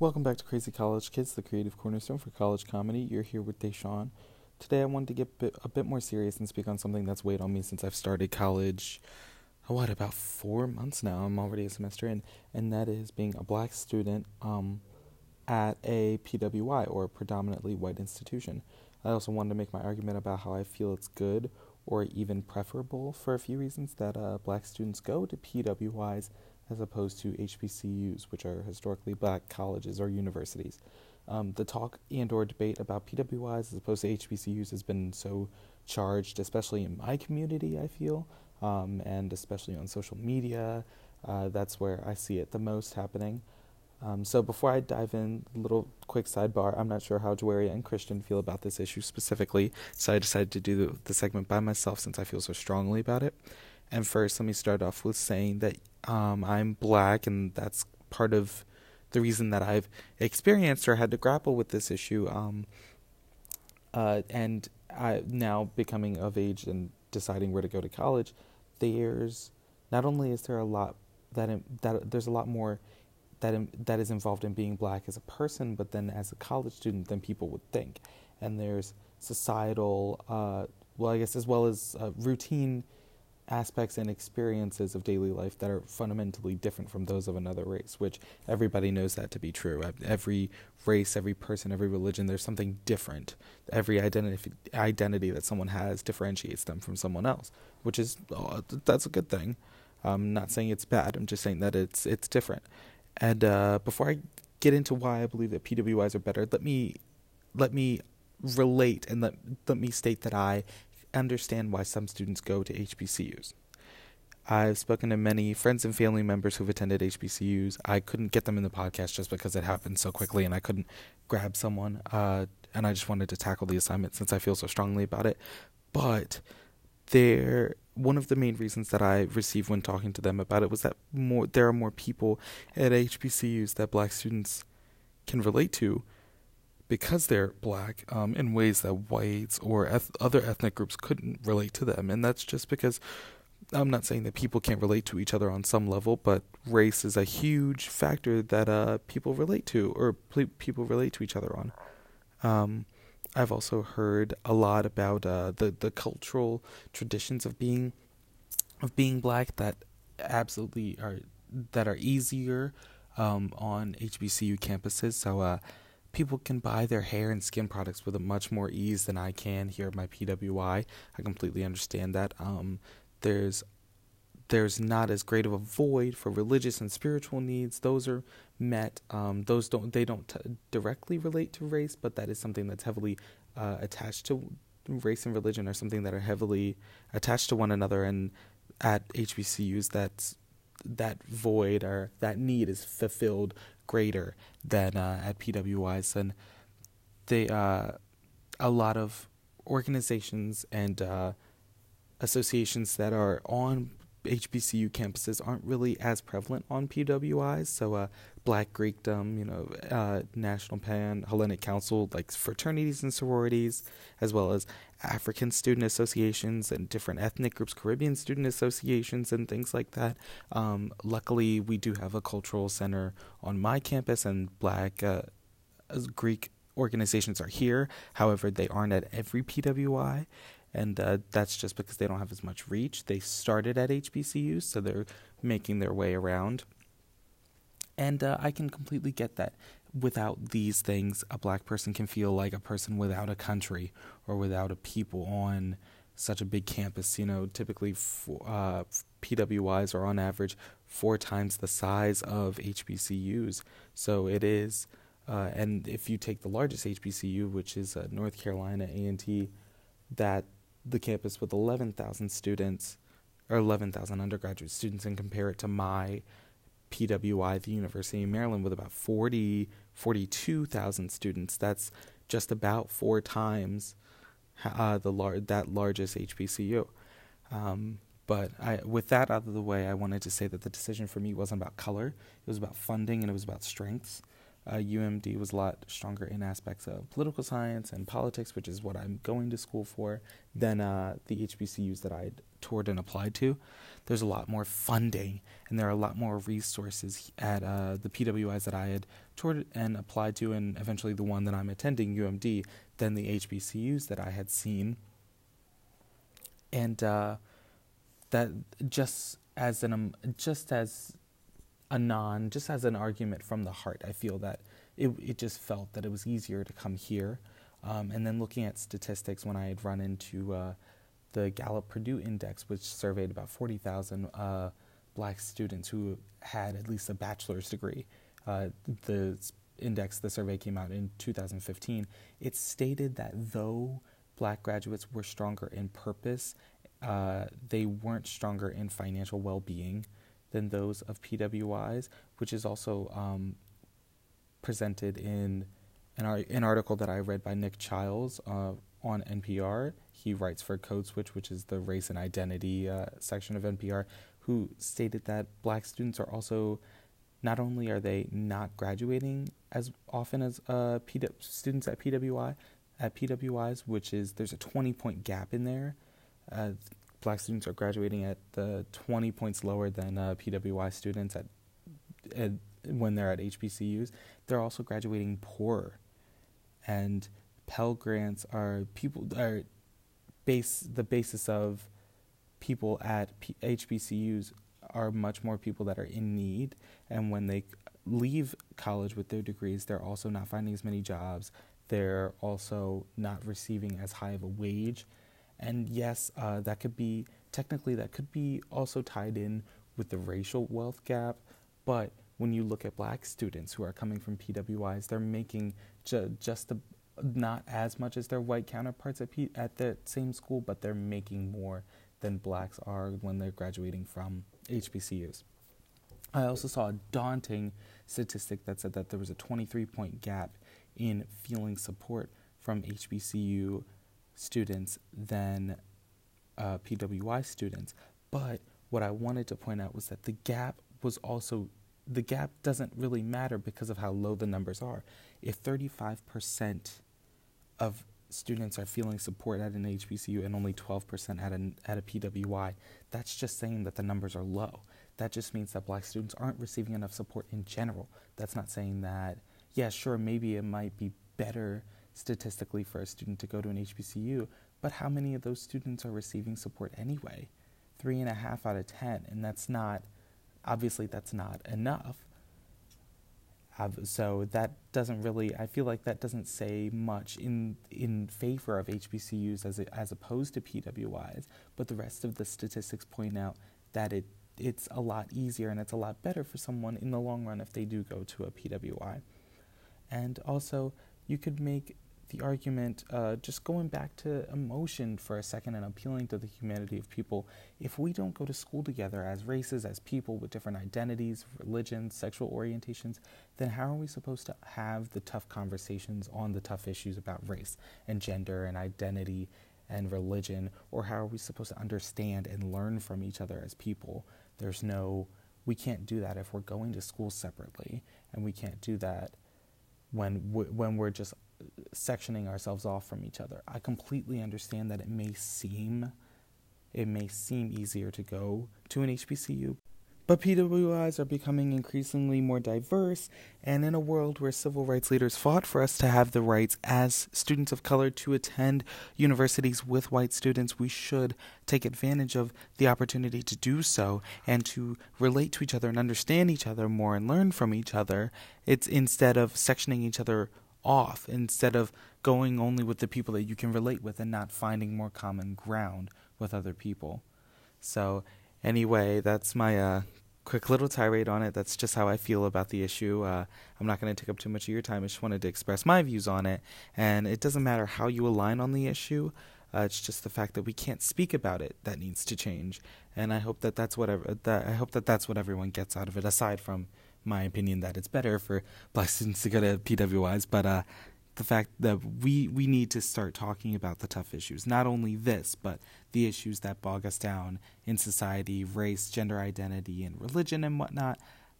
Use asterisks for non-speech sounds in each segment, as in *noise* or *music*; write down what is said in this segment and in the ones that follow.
Welcome back to Crazy College Kids, the creative cornerstone for college comedy. You're here with Deshawn. Today, I wanted to get a bit, a bit more serious and speak on something that's weighed on me since I've started college. What about four months now? I'm already a semester in, and that is being a black student um, at a PWI or a predominantly white institution. I also wanted to make my argument about how I feel it's good or even preferable for a few reasons that uh, black students go to PWIs as opposed to HBCUs, which are historically black colleges or universities. Um, the talk and or debate about PWIs as opposed to HBCUs has been so charged, especially in my community, I feel, um, and especially on social media. Uh, that's where I see it the most happening. Um, so before I dive in, a little quick sidebar. I'm not sure how Dwaria and Christian feel about this issue specifically, so I decided to do the segment by myself since I feel so strongly about it. And first, let me start off with saying that um, I'm black, and that's part of the reason that I've experienced or had to grapple with this issue. Um, uh, and I now becoming of age and deciding where to go to college, there's not only is there a lot that that there's a lot more that that is involved in being black as a person, but then as a college student than people would think. And there's societal, uh, well, I guess as well as uh, routine aspects and experiences of daily life that are fundamentally different from those of another race, which everybody knows that to be true. Every race, every person, every religion, there's something different. Every identity identity that someone has differentiates them from someone else, which is oh, that's a good thing. I'm not saying it's bad. I'm just saying that it's it's different. And uh, before I get into why I believe that PWIs are better, let me let me relate and let let me state that I understand why some students go to HBCUs. I've spoken to many friends and family members who've attended HBCUs. I couldn't get them in the podcast just because it happened so quickly and I couldn't grab someone. Uh, and I just wanted to tackle the assignment since I feel so strongly about it. But there, one of the main reasons that I received when talking to them about it was that more there are more people at HBCUs that black students can relate to because they're black um, in ways that whites or eth- other ethnic groups couldn't relate to them. And that's just because I'm not saying that people can't relate to each other on some level, but race is a huge factor that uh, people relate to or pl- people relate to each other on. Um, I've also heard a lot about uh, the the cultural traditions of being of being black that absolutely are that are easier um, on HBCU campuses. So uh, people can buy their hair and skin products with a much more ease than I can here at my PWI. I completely understand that. Um, there's there's not as great of a void for religious and spiritual needs. Those are met. Um, those don't they don't t- directly relate to race, but that is something that's heavily uh, attached to race and religion, or something that are heavily attached to one another. And at HBCUs, that's that void or that need is fulfilled greater than uh, at PWIs, and they uh, a lot of organizations and uh, associations that are on HBCU campuses aren't really as prevalent on PWIs. So, uh, Black Greekdom, you know, uh, National Pan Hellenic Council, like fraternities and sororities, as well as African student associations and different ethnic groups, Caribbean student associations, and things like that. Um, luckily, we do have a cultural center on my campus, and Black uh, Greek organizations are here. However, they aren't at every PWI and uh, that's just because they don't have as much reach. They started at HBCUs, so they're making their way around. And uh, I can completely get that. Without these things, a black person can feel like a person without a country or without a people on such a big campus. You know, typically uh, PWIs are on average four times the size of HBCUs. So it is, uh, and if you take the largest HBCU, which is uh, North Carolina A&T, that the campus with 11,000 students or 11,000 undergraduate students and compare it to my PWI, the University of Maryland, with about 40, 42,000 students. That's just about four times uh, the lar- that largest HBCU. Um, but I, with that out of the way, I wanted to say that the decision for me wasn't about color. It was about funding and it was about strengths. Uh, UMD was a lot stronger in aspects of political science and politics, which is what I'm going to school for, than uh, the HBCUs that I toured and applied to. There's a lot more funding, and there are a lot more resources at uh, the PWIs that I had toured and applied to, and eventually the one that I'm attending, UMD, than the HBCUs that I had seen. And uh, that just as an um, just as a non, just as an argument from the heart. I feel that it it just felt that it was easier to come here. Um, and then looking at statistics, when I had run into uh, the Gallup Purdue Index, which surveyed about 40,000 uh, black students who had at least a bachelor's degree, uh, the index, the survey came out in 2015. It stated that though black graduates were stronger in purpose, uh, they weren't stronger in financial well being than those of PWIs, which is also um, presented in an, an, article that I read by Nick Childs uh, on NPR. He writes for Code Switch, which is the race and identity uh, section of NPR, who stated that black students are also not only are they not graduating as often as uh, students at PWI at PWIs, which is there's a 20 point gap in there. Uh, black students are graduating at the 20 points lower than uh, PWI students at, at, when they're at HBCUs. They're also graduating poorer, and Pell grants are people are base the basis of people at P- HBCUs are much more people that are in need, and when they leave college with their degrees, they're also not finding as many jobs. They're also not receiving as high of a wage and yes, uh, that could be technically that could be also tied in with the racial wealth gap. But when you look at black students who are coming from PWIs, they're making ju- just the, not as much as their white counterparts at, P- at the same school, but they're making more than blacks are when they're graduating from HBCUs. I also saw a daunting statistic that said that there was a 23 point gap in feeling support from HBCU students than uh, PWI students. But what I wanted to point out was that the gap was also the gap doesn't really matter because of how low the numbers are. If 35% of students are feeling support at an HBCU and only 12% at, an, at a PWI, that's just saying that the numbers are low. That just means that black students aren't receiving enough support in general. That's not saying that, yeah, sure, maybe it might be better statistically for a student to go to an HBCU, but how many of those students are receiving support anyway? Three and a half out of ten, and that's not, obviously, that's not enough. so that doesn't really, I feel like that doesn't say much in in favor of HBCUs as a, as opposed to PWIs. But the rest of the statistics point out that it it's a lot easier and it's a lot better for someone in the long run if they do go to a PWI. And also, you could make the argument, uh, just going back to emotion for a second and appealing to the humanity of people, if we don't go to school together as races, as people with different identities, religions, sexual orientations, then how are we supposed to have the tough conversations on the tough issues about race and gender and identity and religion? Or how are we supposed to understand and learn from each other as people? There's no, we can't do that if we're going to school separately, and we can't do that when when we're just sectioning ourselves off from each other. I completely understand that it may seem it may seem easier to go to an HBCU, but PWIs are becoming increasingly more diverse, and in a world where civil rights leaders fought for us to have the rights as students of color to attend universities with white students, we should take advantage of the opportunity to do so and to relate to each other and understand each other more and learn from each other. It's instead of sectioning each other off instead of going only with the people that you can relate with and not finding more common ground with other people. So, anyway, that's my uh, quick little tirade on it. That's just how I feel about the issue. Uh, I'm not going to take up too much of your time. I just wanted to express my views on it. And it doesn't matter how you align on the issue. Uh, it's just the fact that we can't speak about it that needs to change. And I hope that that's whatever that I hope that that's what everyone gets out of it. Aside from my opinion that it's better for black students to go to PWIs, but uh, the fact that we we need to start talking about the tough issues, not only this, but the issues that bog us down in society, race, gender identity, and religion and whatnot.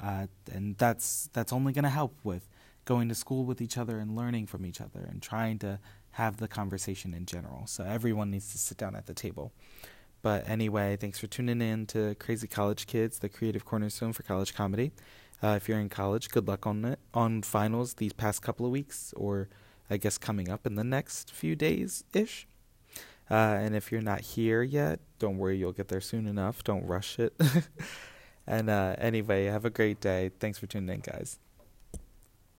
Uh, and that's that's only going to help with going to school with each other and learning from each other and trying to have the conversation in general. So everyone needs to sit down at the table. But anyway, thanks for tuning in to Crazy College Kids, the creative cornerstone for college comedy. Uh, if you're in college, good luck on it on finals these past couple of weeks, or I guess coming up in the next few days ish. Uh, and if you're not here yet, don't worry, you'll get there soon enough. Don't rush it. *laughs* and uh, anyway, have a great day. Thanks for tuning in, guys.